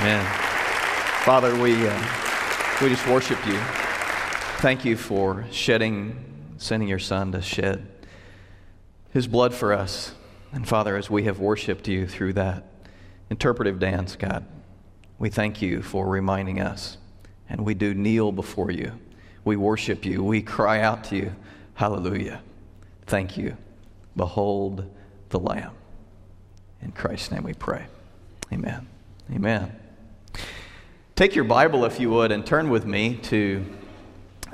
Amen. Father, we, uh, we just worship you. Thank you for shedding, sending your Son to shed his blood for us. And Father, as we have worshiped you through that interpretive dance, God, we thank you for reminding us. And we do kneel before you. We worship you. We cry out to you. Hallelujah. Thank you. Behold the Lamb. In Christ's name we pray. Amen. Amen. Take your Bible, if you would, and turn with me to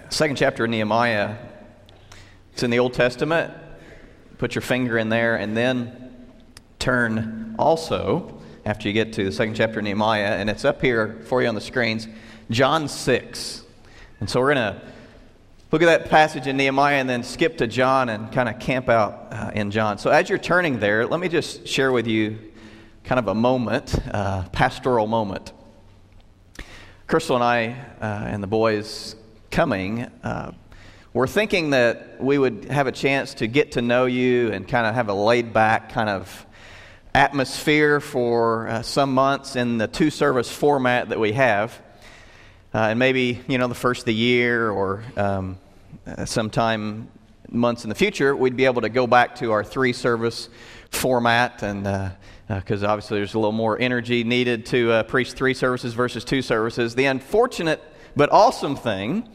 second chapter of Nehemiah. It's in the Old Testament. Put your finger in there, and then turn also, after you get to the second chapter of Nehemiah, and it's up here for you on the screens, John 6. And so we're going to look at that passage in Nehemiah and then skip to John and kind of camp out uh, in John. So as you're turning there, let me just share with you kind of a moment, uh, pastoral moment. Crystal and I uh, and the boys coming uh, were thinking that we would have a chance to get to know you and kind of have a laid back kind of atmosphere for uh, some months in the two service format that we have. Uh, and maybe, you know, the first of the year or um, uh, sometime months in the future, we'd be able to go back to our three service format and uh, because uh, obviously there's a little more energy needed to uh, preach three services versus two services. The unfortunate but awesome thing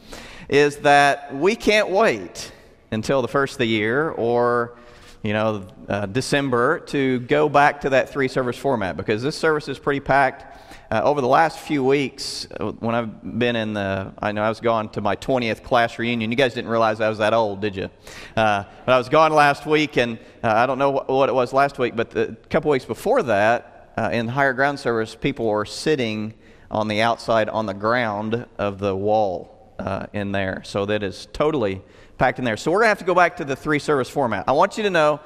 is that we can't wait until the first of the year or you know uh, December to go back to that three service format because this service is pretty packed. Uh, over the last few weeks, uh, when I've been in the, I know I was gone to my 20th class reunion. You guys didn't realize I was that old, did you? Uh, but I was gone last week, and uh, I don't know what, what, it was last week, but a couple weeks before that, uh, in higher ground service, people were sitting on the outside on the ground of the wall uh, in there. So that is totally packed in there. So we're going to have to go back to the three service format. I want you to know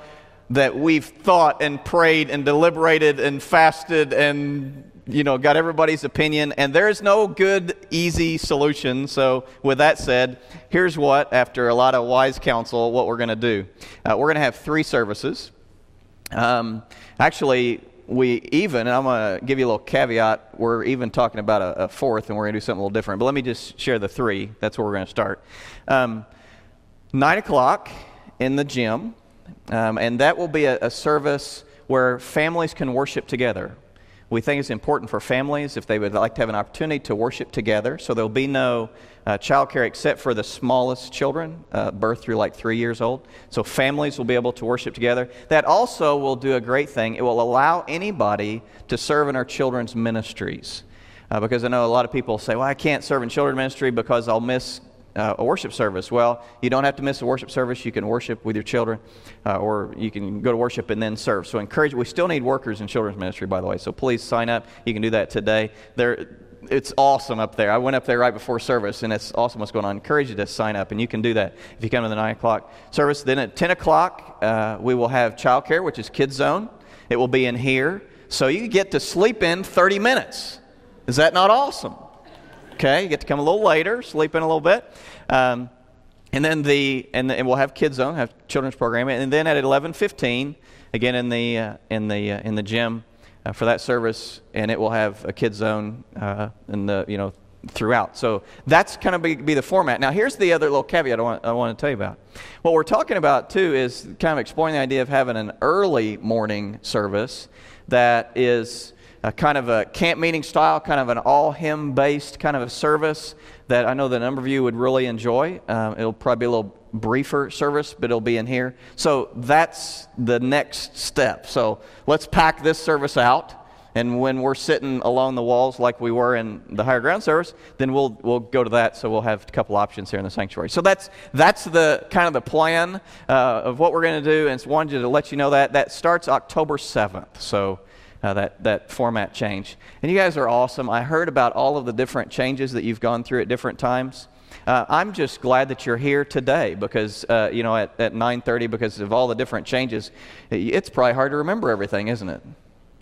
that we've thought and prayed and deliberated and fasted and you know, got everybody's opinion, and there's no good, easy solution. So, with that said, here's what, after a lot of wise counsel, what we're going to do. Uh, we're going to have three services. Um, actually, we even, I'm going to give you a little caveat, we're even talking about a, a fourth, and we're going to do something a little different. But let me just share the three. That's where we're going to start. Um, nine o'clock in the gym, um, and that will be a, a service where families can worship together. We think it's important for families if they would like to have an opportunity to worship together. So there'll be no uh, child care except for the smallest children, uh, birth through like three years old. So families will be able to worship together. That also will do a great thing. It will allow anybody to serve in our children's ministries. Uh, because I know a lot of people say, well, I can't serve in children's ministry because I'll miss uh, a worship service. Well, you don't have to miss a worship service. You can worship with your children, uh, or you can go to worship and then serve. So encourage. We still need workers in children's ministry, by the way. So please sign up. You can do that today. There, it's awesome up there. I went up there right before service, and it's awesome what's going on. I encourage you to sign up, and you can do that if you come to the nine o'clock service. Then at ten o'clock, uh, we will have childcare, which is Kids Zone. It will be in here, so you get to sleep in 30 minutes. Is that not awesome? Okay, you get to come a little later, sleep in a little bit. Um, and then the and, the, and, we'll have kids zone, have children's programming, and then at 11:15, again in the uh, in the uh, in the gym uh, for that service, and it will have a kids zone uh, in the you know throughout. So that's kind of be, be, the format. Now here's the other little caveat I want, I want to tell you about. What we're talking about too is kind of exploring the idea of having an early morning service that is a kind of a camp meeting style, kind of an all hymn based kind of a service that I know that a number of you would really enjoy. Um, it'll probably be a little briefer service, but it'll be in here. So that's the next step. So let's pack this service out. And when we're sitting along the walls like we were in the higher ground service, then we'll, we'll go to that. So we'll have a couple options here in the sanctuary. So that's, that's the kind of the plan uh, of what we're going to do. And I wanted to let you know that. That starts October 7th. So uh, that, that format change. And you guys are awesome. I heard about all of the different changes that you've gone through at different times. Uh, I'm just glad that you're here today because, uh, you know, at, at 9.30 because of all the different changes, it's probably hard to remember everything, isn't it?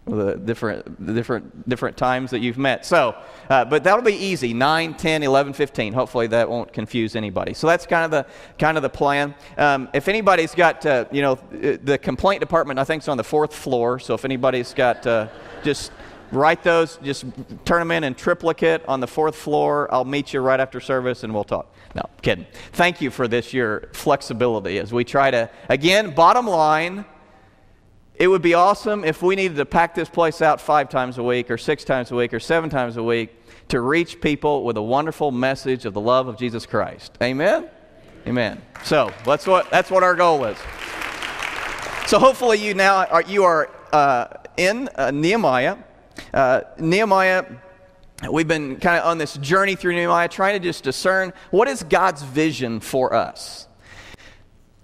The different, the different, different times that you've met. So, uh, but that'll be easy 9, 10, 11, 15. Hopefully that won't confuse anybody. So that's kind of the, kind of the plan. Um, if anybody's got, uh, you know, the complaint department, I think, is on the fourth floor. So if anybody's got uh, just write those, just turn them in in triplicate on the fourth floor. I'll meet you right after service and we'll talk. No, kidding. Thank you for this, your flexibility as we try to, again, bottom line, it would be awesome if we needed to pack this place out five times a week or six times a week or seven times a week to reach people with a wonderful message of the love of Jesus Christ. Amen? Amen. So that's what, that's what our goal is. So hopefully you now are, you are uh, in uh, Nehemiah. Uh, Nehemiah, we've been kind of on this journey through Nehemiah, trying to just discern what is God's vision for us.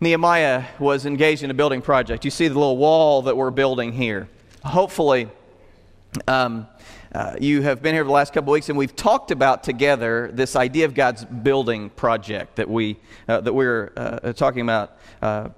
Nehemiah was engaged in a building project. You see the little wall that we're building here. Hopefully, um, uh, you have been here the last couple weeks, and we've talked about together this idea of God's building project that we uh, that we're uh, talking about uh,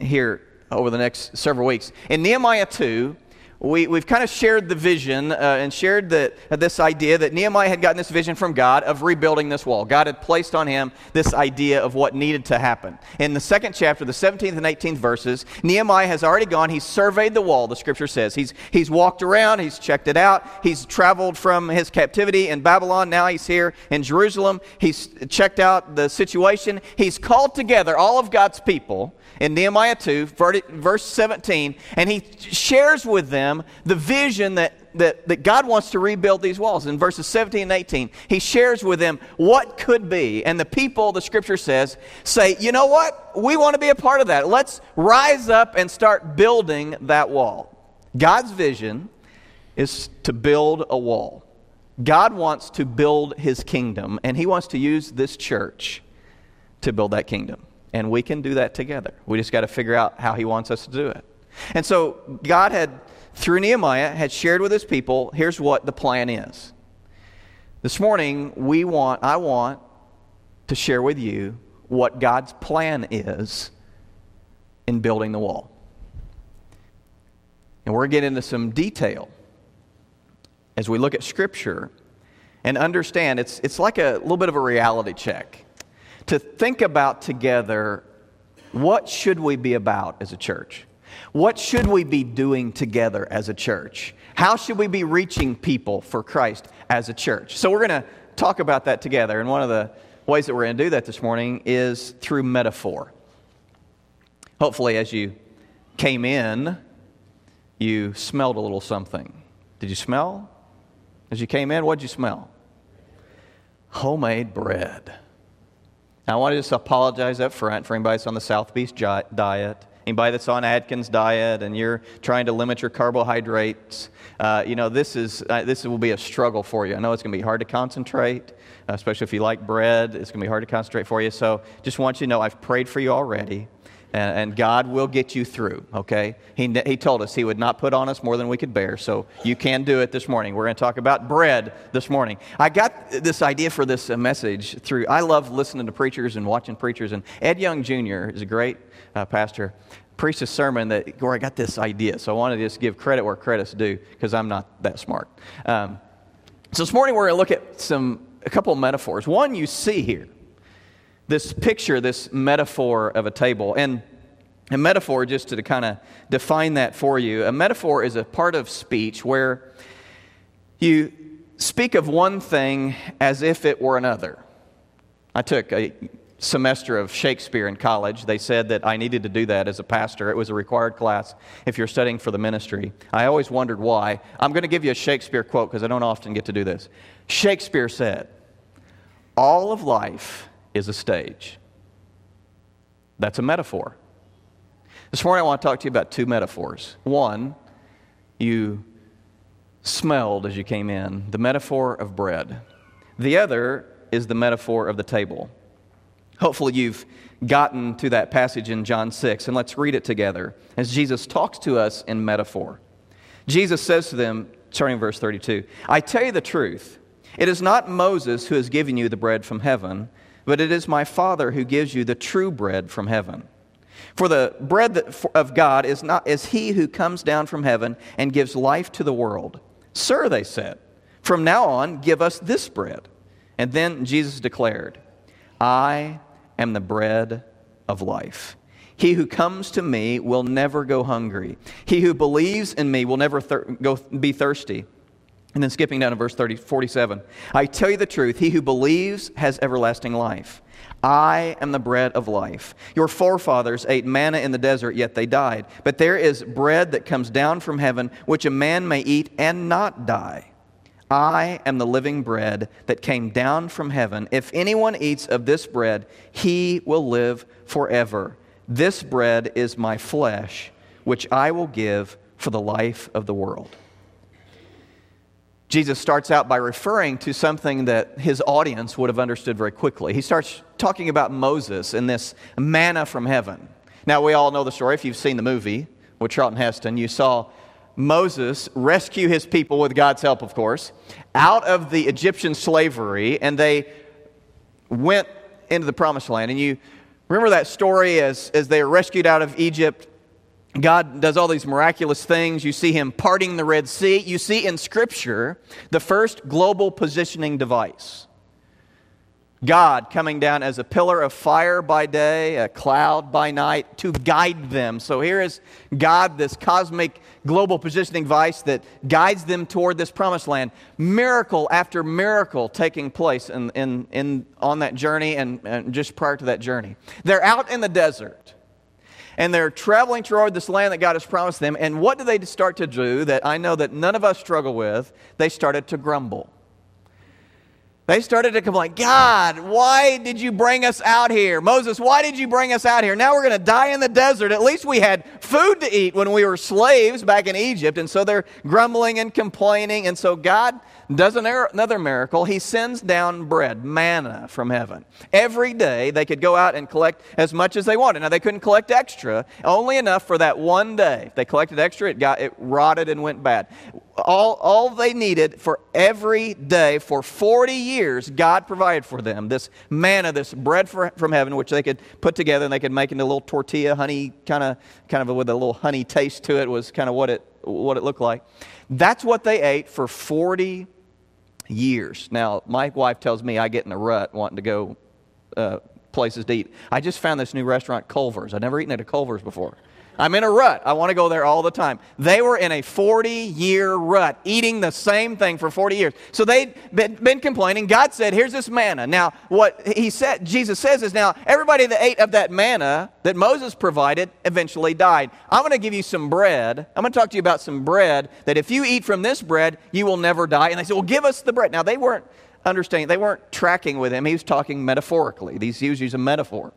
here over the next several weeks. In Nehemiah two, we, we've kind of shared the vision uh, and shared the, uh, this idea that Nehemiah had gotten this vision from God of rebuilding this wall. God had placed on him this idea of what needed to happen. In the second chapter, the 17th and 18th verses, Nehemiah has already gone. He's surveyed the wall, the scripture says. He's, he's walked around, he's checked it out. He's traveled from his captivity in Babylon. Now he's here in Jerusalem. He's checked out the situation. He's called together all of God's people in Nehemiah 2, verse 17, and he shares with them the vision that, that, that God wants to rebuild these walls. In verses 17 and 18, he shares with them what could be. And the people, the scripture says, say, you know what? We want to be a part of that. Let's rise up and start building that wall. God's vision is to build a wall. God wants to build his kingdom, and he wants to use this church to build that kingdom. And we can do that together. We just got to figure out how He wants us to do it. And so God had, through Nehemiah, had shared with His people here's what the plan is. This morning, we want, I want to share with you what God's plan is in building the wall. And we're going to get into some detail as we look at Scripture and understand it's, it's like a little bit of a reality check to think about together what should we be about as a church? What should we be doing together as a church? How should we be reaching people for Christ as a church? So, we're going to talk about that together. And one of the ways that we're going to do that this morning is through metaphor. Hopefully, as you came in, you smelled a little something. Did you smell? As you came in, what did you smell? Homemade bread. Now, I want to just apologize up front for anybody that's on the South Beach diet, anybody that's on Atkins diet, and you're trying to limit your carbohydrates. Uh, you know, this, is, uh, this will be a struggle for you. I know it's going to be hard to concentrate, especially if you like bread. It's going to be hard to concentrate for you. So just want you to know I've prayed for you already and, and God will get you through, okay? He, he told us He would not put on us more than we could bear, so you can do it this morning. We're going to talk about bread this morning. I got this idea for this uh, message through, I love listening to preachers and watching preachers, and Ed Young Jr. is a great uh, pastor preached a sermon that where I got this idea. So I wanted to just give credit where credit's due because I'm not that smart. Um, so this morning we're going to look at some a couple metaphors. One you see here this picture, this metaphor of a table. And a metaphor, just to kind of define that for you, a metaphor is a part of speech where you speak of one thing as if it were another. I took a semester of Shakespeare in college. They said that I needed to do that as a pastor. It was a required class if you're studying for the ministry. I always wondered why. I'm going to give you a Shakespeare quote because I don't often get to do this. Shakespeare said, All of life is a stage. That's a metaphor. This morning I want to talk to you about two metaphors. One, you smelled as you came in, the metaphor of bread. The other is the metaphor of the table. Hopefully, you've gotten to that passage in John 6, and let's read it together as Jesus talks to us in metaphor. Jesus says to them, starting in verse 32, I tell you the truth, it is not Moses who has given you the bread from heaven but it is my Father who gives you the true bread from heaven. For the bread of God is, not, is he who comes down from heaven and gives life to the world. Sir, they said, from now on, give us this bread. And then Jesus declared, I am the bread of life. He who comes to me will never go hungry. He who believes in me will never thir- go, be thirsty. And then skipping down to verse 30, 47. I tell you the truth, he who believes has everlasting life. I am the bread of life. Your forefathers ate manna in the desert, yet they died. But there is bread that comes down from heaven, which a man may eat and not die. I am the living bread that came down from heaven. If anyone eats of this bread, he will live forever. This bread is my flesh, which I will give for the life of the world. Jesus starts out by referring to something that his audience would have understood very quickly. He starts talking about Moses and this manna from heaven. Now, we all know the story. If you've seen the movie with Charlton Heston, you saw Moses rescue his people with God's help, of course, out of the Egyptian slavery, and they went into the promised land. And you remember that story as, as they were rescued out of Egypt God does all these miraculous things. You see him parting the Red Sea. You see in Scripture the first global positioning device. God coming down as a pillar of fire by day, a cloud by night to guide them. So here is God, this cosmic global positioning device that guides them toward this promised land. Miracle after miracle taking place in, in, in, on that journey and, and just prior to that journey. They're out in the desert and they're traveling toward this land that God has promised them. And what do they start to do that I know that none of us struggle with? They started to grumble. They started to complain, God, why did you bring us out here? Moses, why did you bring us out here? Now we're going to die in the desert. At least we had food to eat when we were slaves back in Egypt. And so they're grumbling and complaining. And so God does er, another miracle. He sends down bread, manna from heaven. Every day they could go out and collect as much as they wanted. Now they couldn't collect extra, only enough for that one day. If they collected extra, it got it rotted and went bad. All, all they needed for every day for 40 years, God provided for them this manna, this bread for, from heaven, which they could put together and they could make into a little tortilla, honey, kind of, kind of with a little honey taste to it was kind of what it, what it looked like. That's what they ate for 40 years. Now, my wife tells me I get in a rut wanting to go uh, places to eat. I just found this new restaurant, Culver's. I've never eaten at a Culver's before. I'm in a rut. I want to go there all the time. They were in a 40 year rut, eating the same thing for 40 years. So they'd been, been, complaining. God said, Here's this manna. Now, what he said, Jesus says is now, everybody that ate of that manna that Moses provided eventually died. I'm going to give you some bread. I'm going to talk to you about some bread that if you eat from this bread, you will never die. And they said, Well, give us the bread. Now, they weren't understanding, they weren't tracking with him. He was talking metaphorically. These, using a metaphor.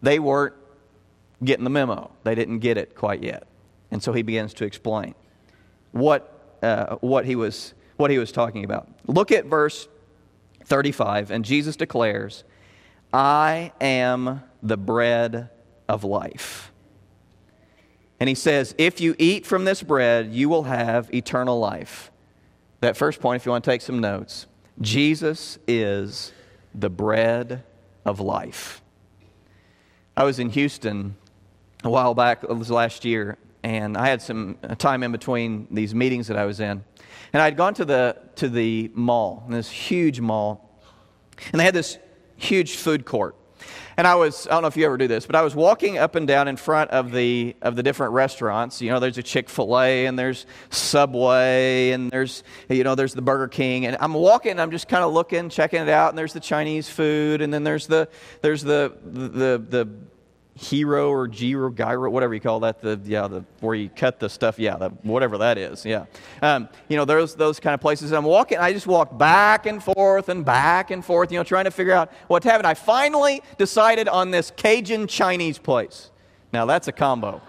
They weren't getting the memo. They didn't get it quite yet. And so he begins to explain what, uh, what, he was, what he was talking about. Look at verse 35, and Jesus declares, I am the bread of life. And he says, If you eat from this bread, you will have eternal life. That first point, if you want to take some notes, Jesus is the bread of life. I was in Houston a while back, it was last year, and I had some time in between these meetings that I was in. And I'd gone to the, to the mall, this huge mall, and they had this huge food court. And I was, I don't know if you ever do this, but I was walking up and down in front of the, of the different restaurants. You know, there's a Chick fil A and there's Subway and there's, you know, there's the Burger King. And I'm walking, I'm just kind of looking, checking it out. And there's the Chinese food and then there's the, there's the, the, the, the hero or gyro, gyro, whatever you call that, the, yeah, the, where you cut the stuff, yeah, the, whatever that is, yeah. Um, you know, those, those kind of places. I'm walking, I just walked back and forth and back and forth, you know, trying to figure out what happened. I finally decided on this Cajun Chinese place. Now, that's a combo.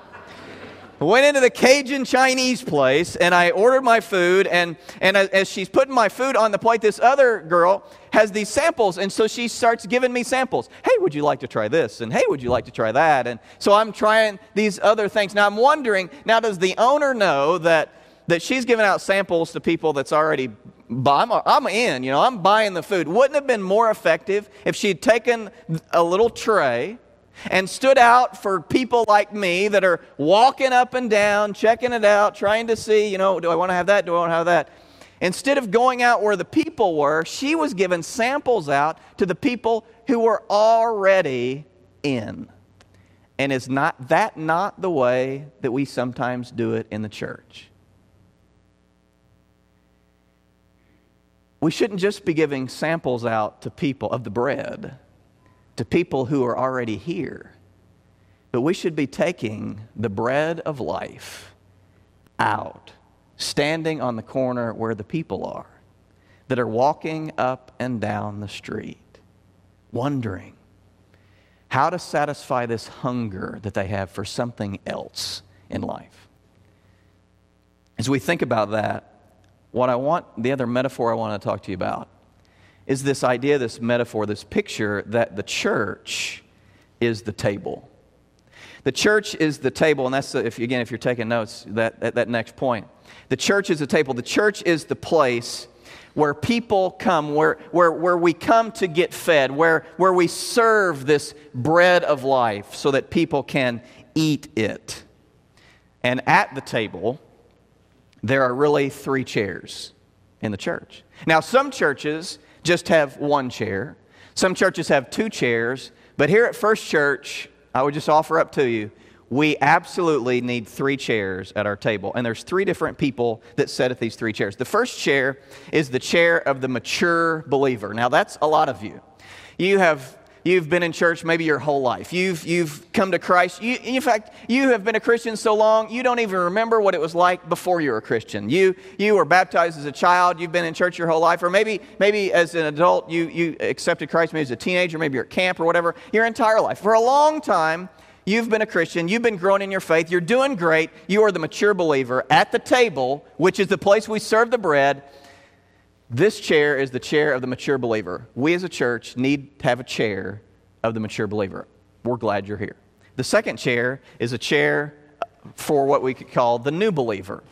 Went into the Cajun Chinese place and I ordered my food. And, and as she's putting my food on the plate, this other girl has these samples. And so she starts giving me samples. Hey, would you like to try this? And hey, would you like to try that? And so I'm trying these other things. Now I'm wondering now, does the owner know that, that she's giving out samples to people that's already I'm, I'm in, you know, I'm buying the food. Wouldn't it have been more effective if she'd taken a little tray and stood out for people like me that are walking up and down, checking it out, trying to see, you know, do I want to have that? Do I want to have that? Instead of going out where the people were, she was giving samples out to the people who were already in. And is not that not the way that we sometimes do it in the church? we shouldn't just be giving samples out to people of the bread, to people who are already here, but we should be taking the bread of life out, standing on the corner where the people are that are walking up and down the street, wondering how to satisfy this hunger that they have for something else in life. As we think about that, what I want, the other metaphor I want to talk to you about, is this idea, this metaphor, this picture that the church is the table. The church is the table, and that's, uh, if, again, if you're taking notes, that, that, that next point. The church is the table. The church is the place where people come, where, where, where we come to get fed, where, where we serve this bread of life so that people can eat it. And at the table, there are really three chairs in the church. Now, some churches just have one chair, some churches have two chairs, but here at First Church, I would just offer up to you we absolutely need three chairs at our table. And there's three different people that sit at these three chairs. The first chair is the chair of the mature believer. Now, that's a lot of you. You have You've been in church maybe your whole life. You've, you've come to Christ. You, in fact, you have been a Christian so long, you don't even remember what it was like before you were a Christian. You, you were baptized as a child. You've been in church your whole life. Or maybe, maybe as an adult, you, you accepted Christ maybe as a teenager, maybe you're at camp or whatever, your entire life. For a long time, you've been a Christian. You've been growing in your faith. You're doing great. You are the mature believer at the table, which is the place we serve the bread this chair is the chair of the mature believer. We as a church need to have a chair of the mature believer. We're glad you're here. The second chair is a chair for what we could call the new believer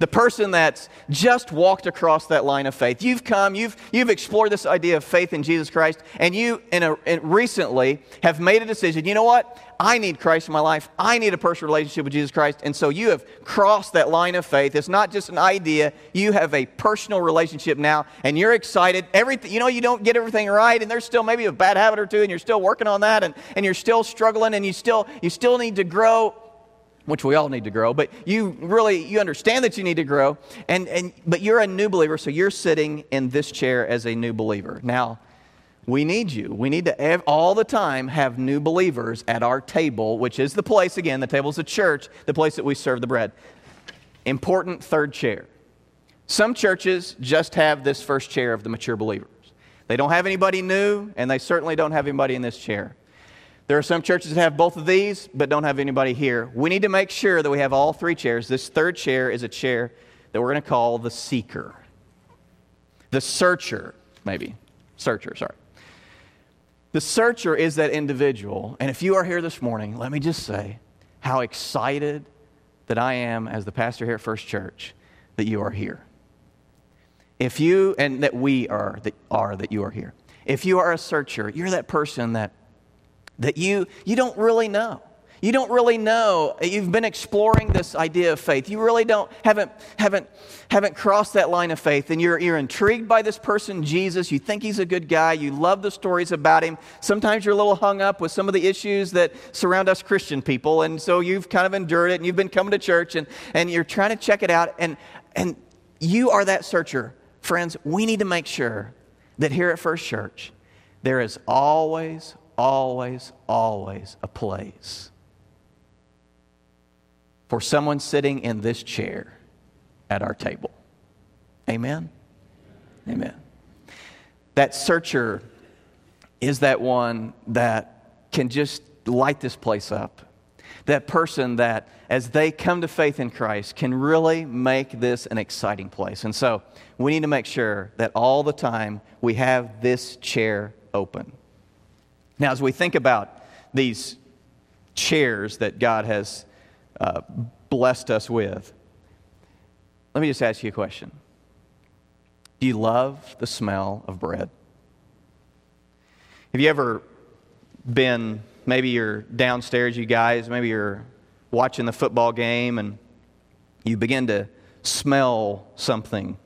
the person that's just walked across that line of faith. You've come, you've, you've explored this idea of faith in Jesus Christ, and you in a, in recently have made a decision. You know what? I need Christ in my life. I need a personal relationship with Jesus Christ. And so you have crossed that line of faith. It's not just an idea. You have a personal relationship now, and you're excited. Everything, you know, you don't get everything right, and there's still maybe a bad habit or two, and you're still working on that, and, and you're still struggling, and you still, you still need to grow which we all need to grow, but you really you understand that you need to grow, and, and but you're a new believer, so you're sitting in this chair as a new believer. Now, we need you. We need to all the time have new believers at our table, which is the place again, the table is the church, the place that we serve the bread. Important third chair. Some churches just have this first chair of the mature believers. They don't have anybody new, and they certainly don't have anybody in this chair. There are some churches that have both of these, but don't have anybody here. We need to make sure that we have all three chairs. This third chair is a chair that we're going to call the seeker, the searcher, maybe. Searcher, sorry. The searcher is that individual. And if you are here this morning, let me just say how excited that I am as the pastor here at First Church that you are here. If you, and that we are that, are that you are here. If you are a searcher, you're that person that that you, you don't really know. You don't really know. You've been exploring this idea of faith. You really don't, haven't, haven't, haven't crossed that line of faith. And you're, you're intrigued by this person, Jesus. You think he's a good guy. You love the stories about him. Sometimes you're a little hung up with some of the issues that surround us Christian people. And so you've kind of endured it and you've been coming to church and, and you're trying to check it out. And, and you are that searcher. Friends, we need to make sure that here at First Church, there is always, always, always a place for someone sitting in this chair at our table. Amen? Amen. That searcher is that one that can just light this place up. That person that, as they come to faith in Christ, can really make this an exciting place. And so we need to make sure that all the time we have this chair open. Now, as we think about these chairs that God has uh, blessed us with, let me just ask you a question. Do you love the smell of bread? Have you ever been, maybe you're downstairs, you guys, maybe you're watching the football game and you begin to smell something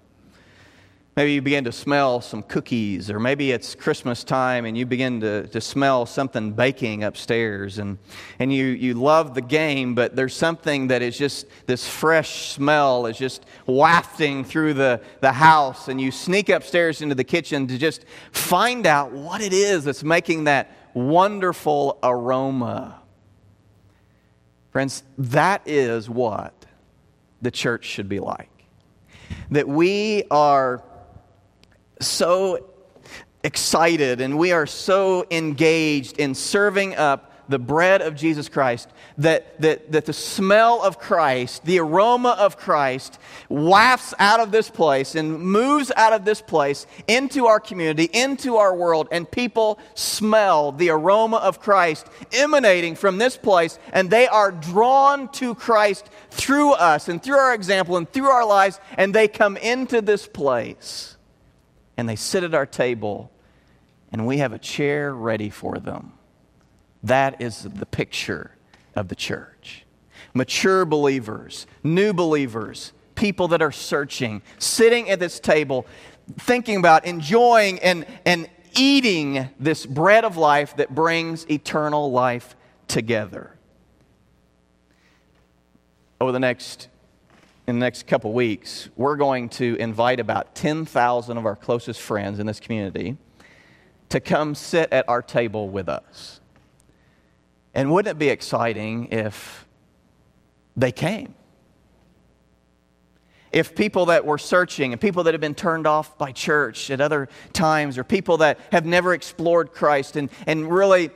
Maybe you begin to smell some cookies, or maybe it's Christmas time and you begin to, to smell something baking upstairs. And, and you, you love the game, but there's something that is just this fresh smell is just wafting through the, the house. And you sneak upstairs into the kitchen to just find out what it is that's making that wonderful aroma. Friends, that is what the church should be like. That we are so excited and we are so engaged in serving up the bread of Jesus Christ, that, that, that the smell of Christ, the aroma of Christ, wafts out of this place and moves out of this place into our community, into our world, and people smell the aroma of Christ emanating from this place, and they are drawn to Christ through us and through our example and through our lives, and they come into this place and they sit at our table and we have a chair ready for them. That is the picture of the church. Mature believers, new believers, people that are searching, sitting at this table, thinking about enjoying and, and eating this bread of life that brings eternal life together. Over the next in the next couple weeks, we're going to invite about 10,000 of our closest friends in this community to come sit at our table with us. And wouldn't it be exciting if they came? If people that were searching and people that have been turned off by church at other times, or people that have never explored Christ and, and really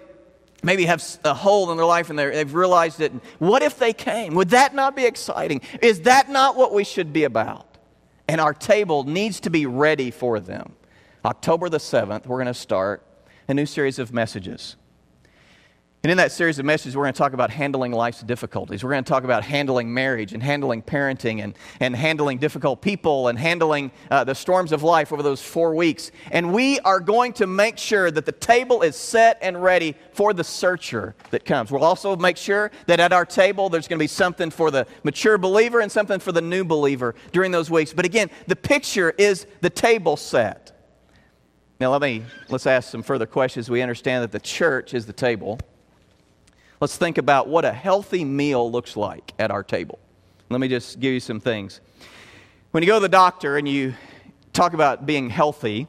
maybe have a hole in their life and they've realized it. What if they came? Would that not be exciting? Is that not what we should be about? And our table needs to be ready for them. October the 7th, we're going to start a new series of messages. And in that series of messages, we're going to talk about handling life's difficulties. We're going to talk about handling marriage and handling parenting and, and handling difficult people and handling uh, the storms of life over those four weeks. And we are going to make sure that the table is set and ready for the searcher that comes. We'll also make sure that at our table there's going to be something for the mature believer and something for the new believer during those weeks. But again, the picture is the table set. Now, let me, let's ask some further questions. We understand that the church is the table. Let's think about what a healthy meal looks like at our table. Let me just give you some things. When you go to the doctor and you talk about being healthy,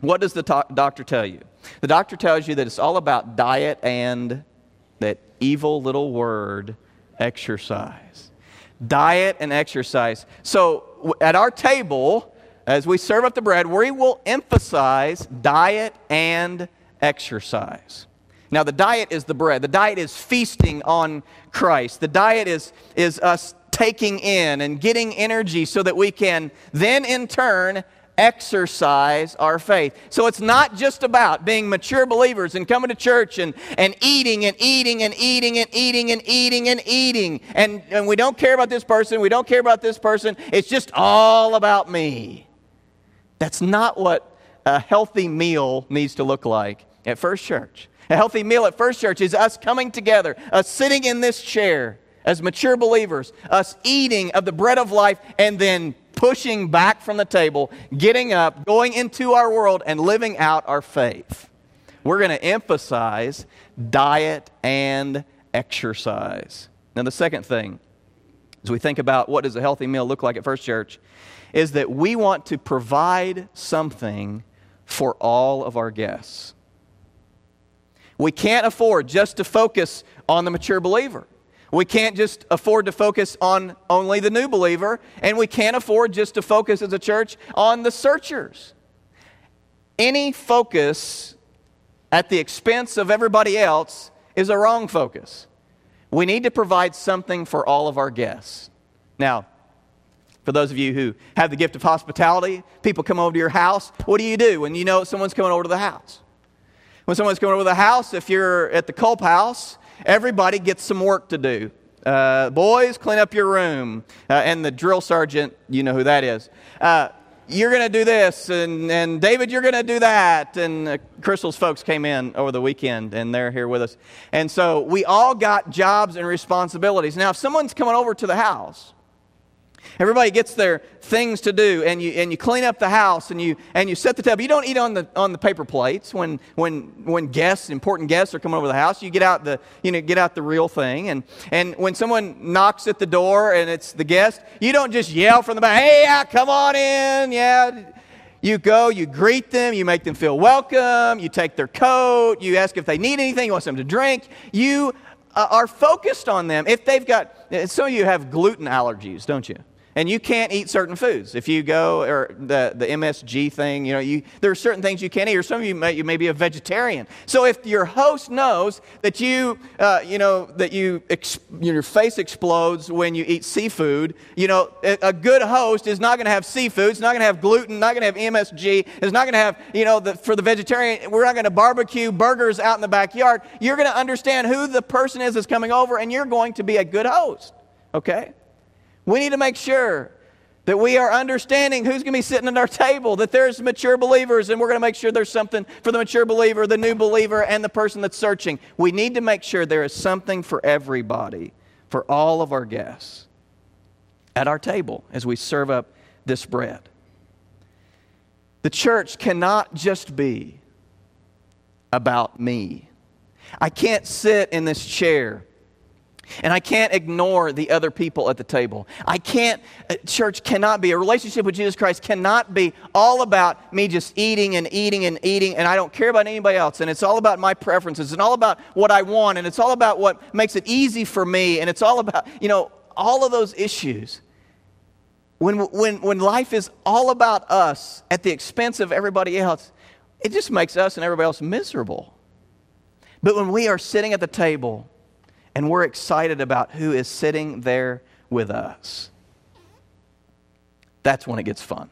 what does the to- doctor tell you? The doctor tells you that it's all about diet and that evil little word, exercise. Diet and exercise. So at our table, as we serve up the bread, we will emphasize diet and exercise. Now, the diet is the bread. The diet is feasting on Christ. The diet is, is us taking in and getting energy so that we can then, in turn, exercise our faith. So it's not just about being mature believers and coming to church and, and eating and eating and eating and eating and eating and eating. And, and we don't care about this person, we don't care about this person. It's just all about me. That's not what a healthy meal needs to look like at First Church. A healthy meal at First Church is us coming together, us sitting in this chair as mature believers, us eating of the bread of life, and then pushing back from the table, getting up, going into our world, and living out our faith. We're going to emphasize diet and exercise. Now, the second thing, as we think about what does a healthy meal look like at First Church, is that we want to provide something for all of our guests. We can't afford just to focus on the mature believer. We can't just afford to focus on only the new believer, and we can't afford just to focus as a church on the searchers. Any focus at the expense of everybody else is a wrong focus. We need to provide something for all of our guests. Now, for those of you who have the gift of hospitality, people come over to your house. What do you do when you know someone's coming over to the house? When someone's coming over the house, if you're at the Culp house, everybody gets some work to do. Uh, boys, clean up your room. Uh, and the drill sergeant, you know who that is. Uh, you're going to do this, and, and David, you're going to do that. And uh, Crystal's folks came in over the weekend, and they're here with us. And so we all got jobs and responsibilities. Now, if someone's coming over to the house, Everybody gets their things to do, and you, and you clean up the house, and you, and you set the table. You don't eat on the, on the paper plates when, when, when guests, important guests, are coming over the house. You get out the, you know, get out the real thing. And, and when someone knocks at the door and it's the guest, you don't just yell from the back, hey, yeah, come on in, yeah. You go, you greet them, you make them feel welcome, you take their coat, you ask if they need anything, you want them to drink. You uh, are focused on them. If they've got, some of you have gluten allergies, don't you? And you can't eat certain foods. If you go or the, the MSG thing, you know, you, there are certain things you can't eat, or some of you may, you may be a vegetarian. So if your host knows that you, uh, you know, that you ex, your face explodes when you eat seafood, you know, a, good host is not going to have seafood, it's not going to have gluten, not going to have MSG, it's not going to have, you know, the, for the vegetarian, we're not going to barbecue burgers out in the backyard. You're going to understand who the person is that's coming over, and you're going to be a good host. Okay? We need to make sure that we are understanding who's going to be sitting at our table, that there's mature believers, and we're going to make sure there's something for the mature believer, the new believer, and the person that's searching. We need to make sure there is something for everybody, for all of our guests at our table as we serve up this bread. The church cannot just be about me. I can't sit in this chair and I can't ignore the other people at the table. I can't, uh, church cannot be, a relationship with Jesus Christ cannot be all about me just eating and eating and eating, and I don't care about anybody else. And it's all about my preferences, and all about what I want, and it's all about what makes it easy for me, and it's all about, you know, all of those issues. When, when, when life is all about us at the expense of everybody else, it just makes us and everybody else miserable. But when we are sitting at the table, and we're excited about who is sitting there with us. That's when it gets fun.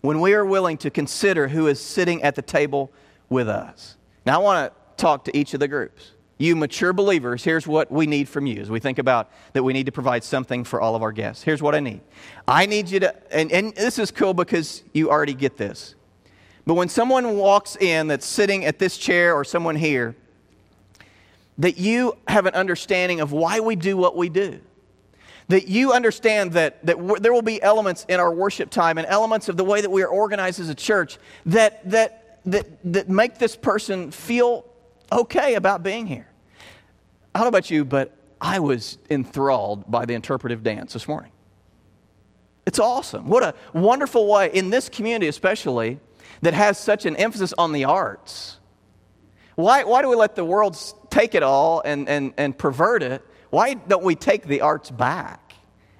When we are willing to consider who is sitting at the table with us. Now, I want to talk to each of the groups. You mature believers, here's what we need from you as we think about that we need to provide something for all of our guests. Here's what I need. I need you to, and, and this is cool because you already get this. But when someone walks in that's sitting at this chair or someone here, that you have an understanding of why we do what we do. That you understand that, that w- there will be elements in our worship time and elements of the way that we are organized as a church that, that, that, that make this person feel okay about being here. I don't know about you, but I was enthralled by the interpretive dance this morning. It's awesome. What a wonderful way, in this community especially, that has such an emphasis on the arts. Why, why do we let the world take it all and, and, and pervert it, why don't we take the arts back?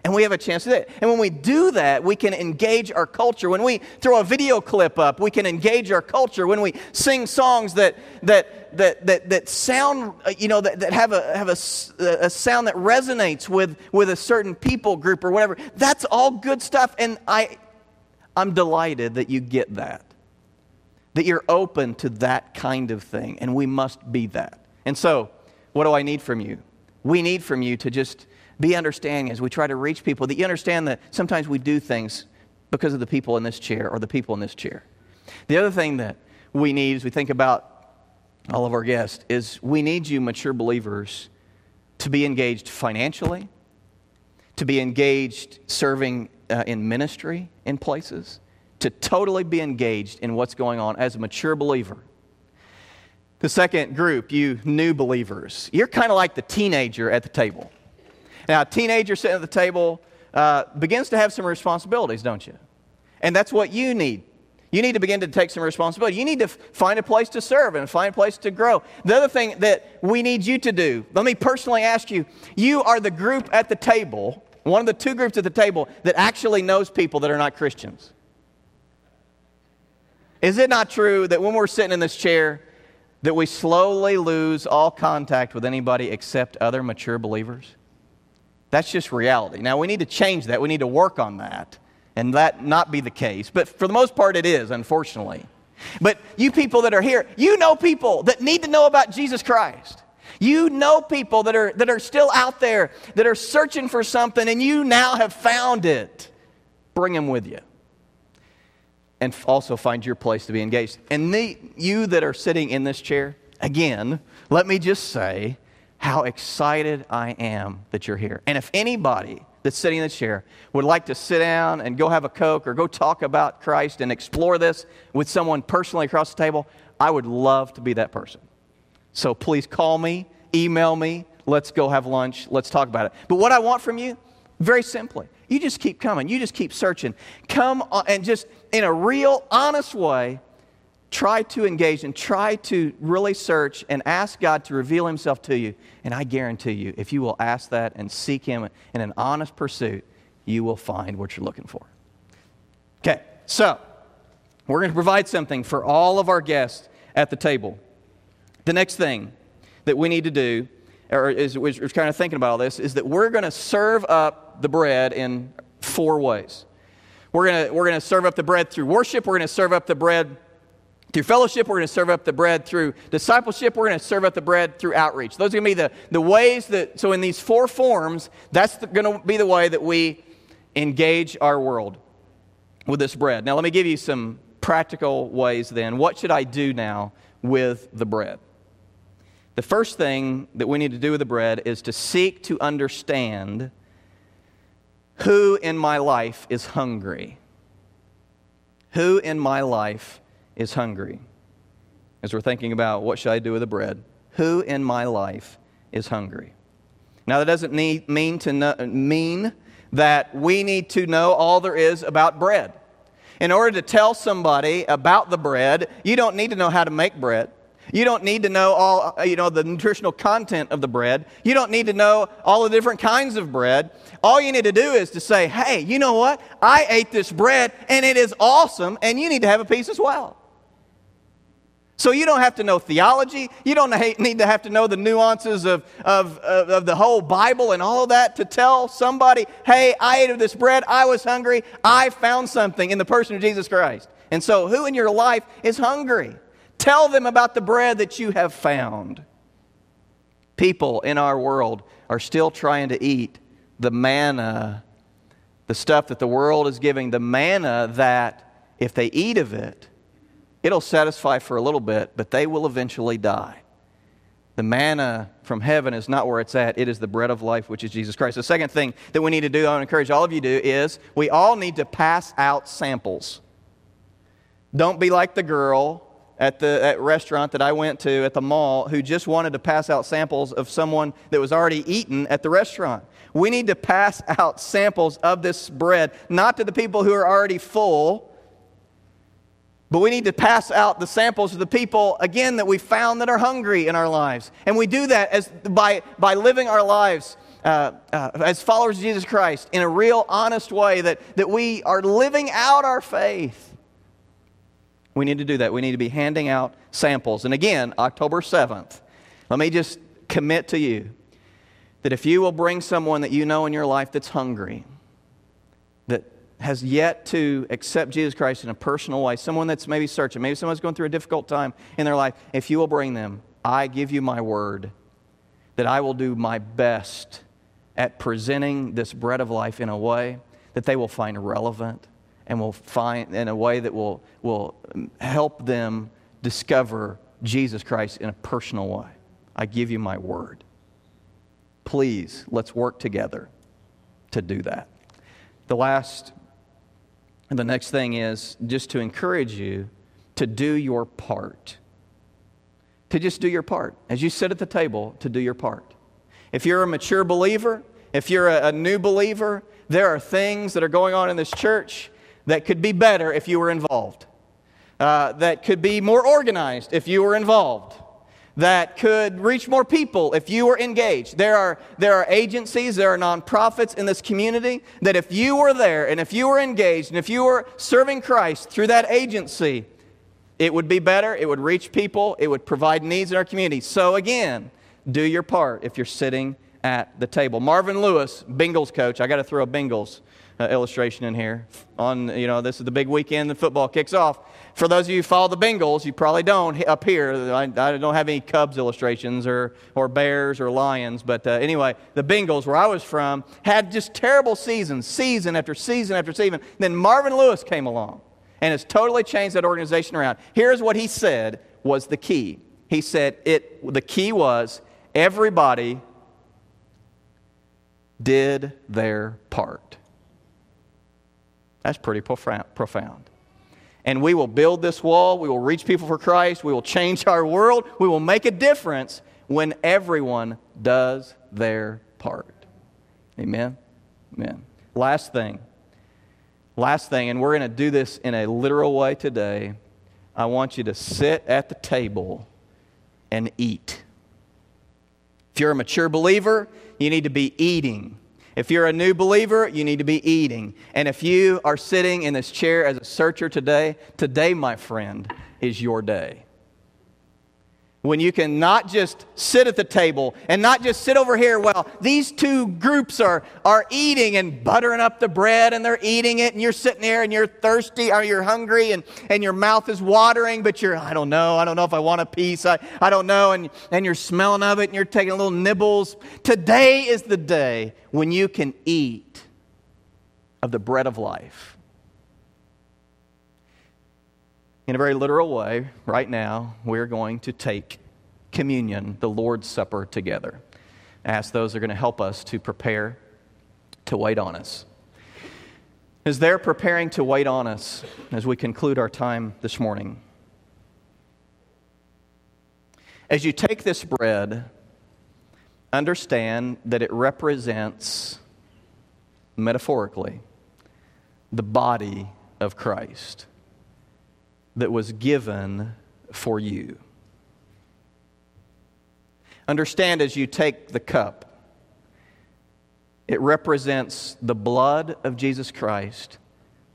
And we have a chance to do it. And when we do that, we can engage our culture. When we throw a video clip up, we can engage our culture. When we sing songs that, that, that, that, that sound, uh, you know, that, that have, a, have a, a sound that resonates with, with a certain people group or whatever, that's all good stuff. And I, I'm delighted that you get that, that you're open to that kind of thing. And we must be that. And so, what do I need from you? We need from you to just be understanding as we try to reach people that you understand that sometimes we do things because of the people in this chair or the people in this chair. The other thing that we need as we think about all of our guests is we need you, mature believers, to be engaged financially, to be engaged serving uh, in ministry in places, to totally be engaged in what's going on as a mature believer the second group, you new believers, you're kind of like the teenager at the table. Now, a teenager sitting at the table uh, begins to have some responsibilities, don't you? And that's what you need. You need to begin to take some responsibility. You need to find a place to serve and find a place to grow. The other thing that we need you to do, let me personally ask you you are the group at the table, one of the two groups at the table that actually knows people that are not Christians. Is it not true that when we're sitting in this chair, that we slowly lose all contact with anybody except other mature believers? That's just reality. Now, we need to change that. We need to work on that and that not be the case. But for the most part, it is, unfortunately. But you people that are here, you know people that need to know about Jesus Christ. You know people that are, that are still out there that are searching for something and you now have found it. Bring them with you and also find your place to be engaged. And the, you that are sitting in this chair, again, let me just say how excited I am that you're here. And if anybody that's sitting in the chair would like to sit down and go have a Coke or go talk about Christ and explore this with someone personally across the table, I would love to be that person. So please call me, email me, let's go have lunch, let's talk about it. But what I want from you, very simply, you just keep coming, you just keep searching. Come and just in a real, honest way, try to engage and try to really search and ask God to reveal Himself to you. And I guarantee you, if you will ask that and seek Him in an honest pursuit, you will find what you're looking for. Okay, so we're going to provide something for all of our guests at the table. The next thing that we need to do, or is, we're kind of thinking about all this, is that we're going to serve up the bread in four ways. We're going to, we're to serve up the bread through worship, we're going to serve up the bread through fellowship, we're going to serve up the bread. Through discipleship, we're going to serve up the bread through outreach. Those are going to be the, the ways that, so in these four forms, that's going to be the way that we engage our world with this bread. Now, let me give you some practical ways then. What should I do now with the bread? The first thing that we need to do with the bread is to seek to understand who in my life is hungry. Who in my life is hungry. As we're thinking about what should I do with the bread, who in my life is hungry? Now, that doesn't need, mean, to know, mean that we need to know all there is about bread. In order to tell somebody about the bread, you don't need to know how to make bread. You don't need to know all, uh, you know, the nutritional content of the bread. You don't need to know all the different kinds of bread. All you need to do is to say, hey, you know what? I ate this bread and it is awesome, and you need to have a piece as well. So you don't have to know theology. You don't need to have to know the nuances of, of, of, of, the whole Bible and all of that to tell somebody, hey, I ate of this bread. I was hungry. I found something in the person of Jesus Christ. And so, who in your life is hungry? Tell them about the bread that you have found. People in our world are still trying to eat the manna, the stuff that the world is giving, the manna that if they eat of it, It'll satisfy for a little bit, but they will eventually die. The manna from heaven is not where it's at. It is the bread of life, which is Jesus Christ. The second thing that we need to do, I want to encourage all of you to do, is we all need to pass out samples. Don't be like the girl at the at restaurant that I went to at the mall who just wanted to pass out samples of someone that was already eaten at the restaurant. We need to pass out samples of this bread, not to the people who are already full, but we need to pass out the samples to the people, again, that we found that are hungry in our lives. And we do that as, by, by living our lives uh, uh, as followers of Jesus Christ in a real, honest way, that, that we are living out our faith. We need to do that. We need to be handing out samples. And again, October 7th, let me just commit to you that if you will bring someone that you know in your life that's hungry, that has yet to accept Jesus Christ in a personal way, someone that's maybe searching, maybe someone's going through a difficult time in their life, if you will bring them, I give you my word that I will do my best at presenting this bread of life in a way that they will find relevant and will find in a way that will, will help them discover Jesus Christ in a personal way. I give you my word. Please, let's work together to do that. The last and the next thing is just to encourage you to do your part. To just do your part. As you sit at the table, to do your part. If you're a mature believer, if you're a, a new believer, there are things that are going on in this church that could be better if you were involved, uh, that could be more organized if you were involved that could reach more people if you were engaged. There are, there are agencies, there are nonprofits in this community that if you were there and if you were engaged and if you were serving Christ through that agency, it would be better, it would reach people, it would provide needs in our community. So, again, do your part if you're sitting at the table. Marvin Lewis, Bengals coach, I got to throw a Bengals uh, illustration in here. On, you know, this is the big weekend, the football kicks off. For those of you who follow the Bengals, you probably don't up here. I, I don't have any Cubs illustrations or, or Bears or Lions. But uh, anyway, the Bengals, where I was from, had just terrible seasons, season after season after season. Then Marvin Lewis came along and has totally changed that organization around. Here's what he said was the key. He said it, the key was everybody did their part. That's pretty profound. And we will build this wall. We will reach people for Christ. We will change our world. We will make a difference when everyone does their part. Amen? Amen. Last thing. Last thing, and we're going to do this in a literal way today. I want you to sit at the table and eat. If you're a mature believer, you need to be eating. If you're a new believer, you need to be eating. And if you are sitting in this chair as a searcher today, today, my friend, is your day when you can not just sit at the table and not just sit over here well these two groups are, are eating and buttering up the bread and they're eating it and you're sitting there and you're thirsty or you're hungry and, and your mouth is watering but you're i don't know. I don't know if i want a piece. I, I don't know. And, and you're smelling of it and you're taking little nibbles. Today is the day when you can eat of the bread of life in a very literal way, right now, we're going to take communion, the Lord's Supper, together. ask those who are going to help us to prepare to wait on us. As they're preparing to wait on us as we conclude our time this morning, as you take this bread, understand that it represents, metaphorically, the body of Christ that was given for you. Understand as you take the cup, it represents the blood of Jesus Christ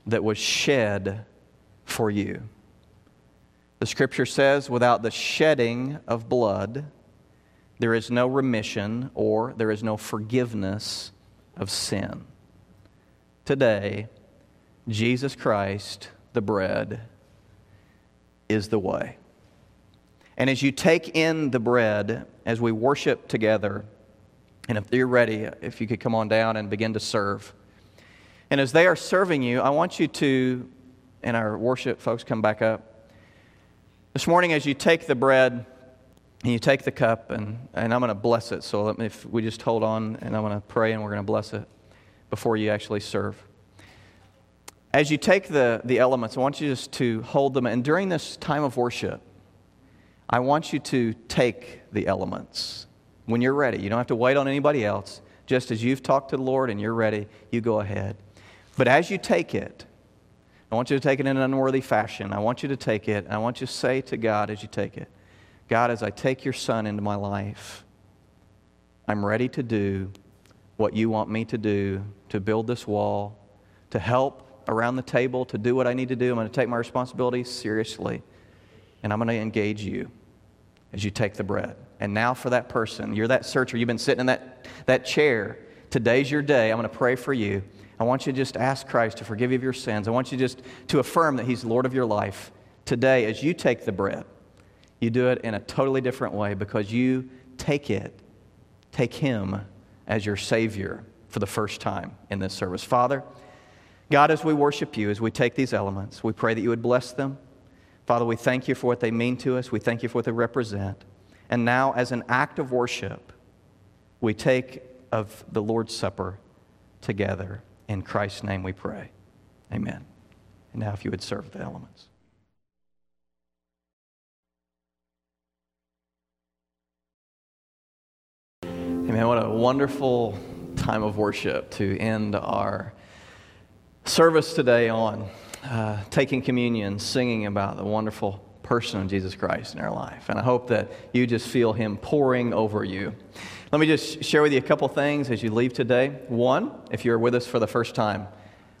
that was shed for you. The scripture says, without the shedding of blood, there is no remission or there is no forgiveness of sin. Today, Jesus Christ, the bread, is the way. And as you take in the bread, as we worship together, and if you're ready, if you could come on down and begin to serve. And as they are serving you, I want you to, and our worship folks come back up. This morning, as you take the bread and you take the cup, and, and I'm going to bless it. So let me, if we just hold on, and I'm going to pray and we're going to bless it before you actually serve. As you take the, the elements, I want you just to hold them. And during this time of worship, I want you to take the elements. When you're ready, you don't have to wait on anybody else. Just as you've talked to the Lord and you're ready, you go ahead. But as you take it, I want you to take it in an unworthy fashion. I want you to take it. I want you to say to God as you take it, God, as I take your son into my life, I'm ready to do what you want me to do to build this wall, to help around the table to do what I need to do. I'm going to take my responsibility seriously. And I'm going to engage you as you take the bread. And now for that person, you're that searcher, you've been sitting in that, that chair. Today's your day. I'm going to pray for you. I want you to just ask Christ to forgive you of your sins. I want you just to affirm that He's Lord of your life. Today, as you take the bread, you do it in a totally different way because you take it, take Him as your Savior for the first time in this service. Father, God, as we worship you, as we take these elements, we pray that you would bless them. Father, we thank you for what they mean to us. We thank you for what they represent. And now, as an act of worship, we take of the Lord's Supper together. In Christ's name we pray. Amen. And now, if you would serve the elements. Amen. What a wonderful time of worship to end our service today on uh, taking communion, singing about the wonderful person of Jesus Christ in our life. And I hope that you just feel Him pouring over you. Let me just share with you a couple things as you leave today. One, if you're with us for the first time,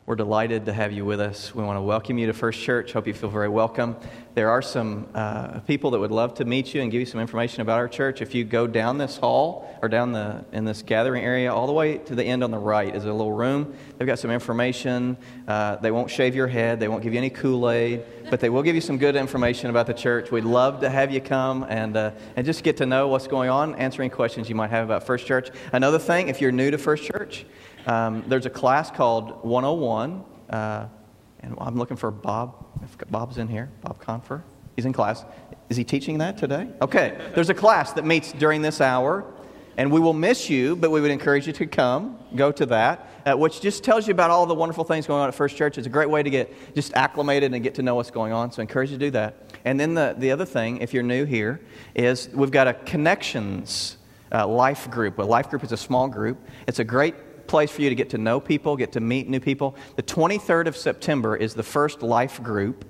we're delighted to have you with us. We want to welcome you to First Church. Hope you feel very welcome. There are some uh, people that would love to meet you and give you some information about our church. If you go down this hall or down the in this gathering area, all the way to the end on the right is a little room. They've got some information. Uh, they won't shave your head. They won't give you any Kool Aid, but they will give you some good information about the church. We'd love to have you come and uh, and just get to know what's going on, answering questions you might have about First Church. Another thing, if you're new to First Church. Um, there's a class called 101, uh, and I'm looking for Bob. If Bob's in here, Bob Confer. He's in class. Is he teaching that today? Okay. There's a class that meets during this hour And we will miss you, but we would encourage you to come, go to that, uh, which just tells you about all the wonderful things going on at First Church. It's a great way to get just acclimated and get to know what's going on. So I encourage you to do that. And then the, the other thing, if you're new here, is we've got a connections uh, life group. A life group is a small group. It's a great place for you to get to know people, get to meet new people. The 23rd of September is the first life group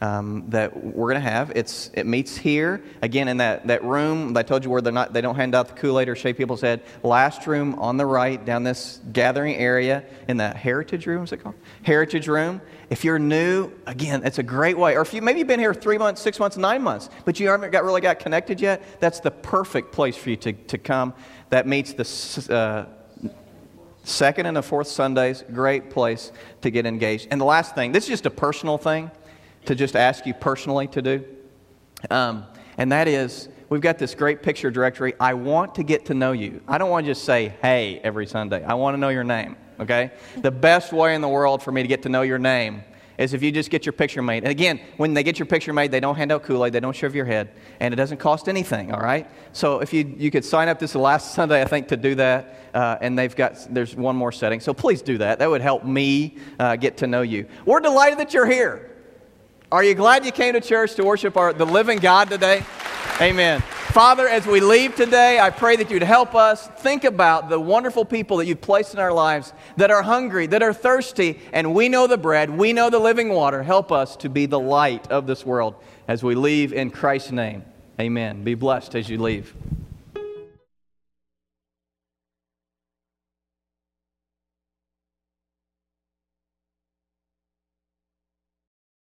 um, that we're going to have. It's, it meets here, again, in that, that room I told you where they're not, they don't hand out the Kool Aid or shake people's head. Last room on the right, down this gathering area in the Heritage Room, is it called? Heritage Room. If you're new, again, it's a great way. Or if you maybe you've been here three months, six months, nine months, but you haven't got, really got connected yet, that's the perfect place for you to, to come. That meets the uh, second and the fourth Sundays. Great place to get engaged. And the last thing, this is just a personal thing to just ask you personally to do. Um, and that is, we've got this great picture directory. I want to get to know you. I don't want to just say, hey, every Sunday. I want to know your name, okay? The best way in the world for me to get to know your name is if you just get your picture made. And again, when they get your picture made, they don't hand out Kool Aid, they don't shove your head, and it doesn't cost anything, all right? So if you, you could sign up this last Sunday, I think, to do that, uh, and they've got, there's one more setting. So please do that. That would help me uh, get to know you. We're delighted that you're here. Are you glad you came to church to worship our, the living God today? Amen. Father, as we leave today, I pray that you'd help us think about the wonderful people that you've placed in our lives that are hungry, that are thirsty, and we know the bread, we know the living water. Help us to be the light of this world as we leave in Christ's name. Amen. Be blessed as you leave.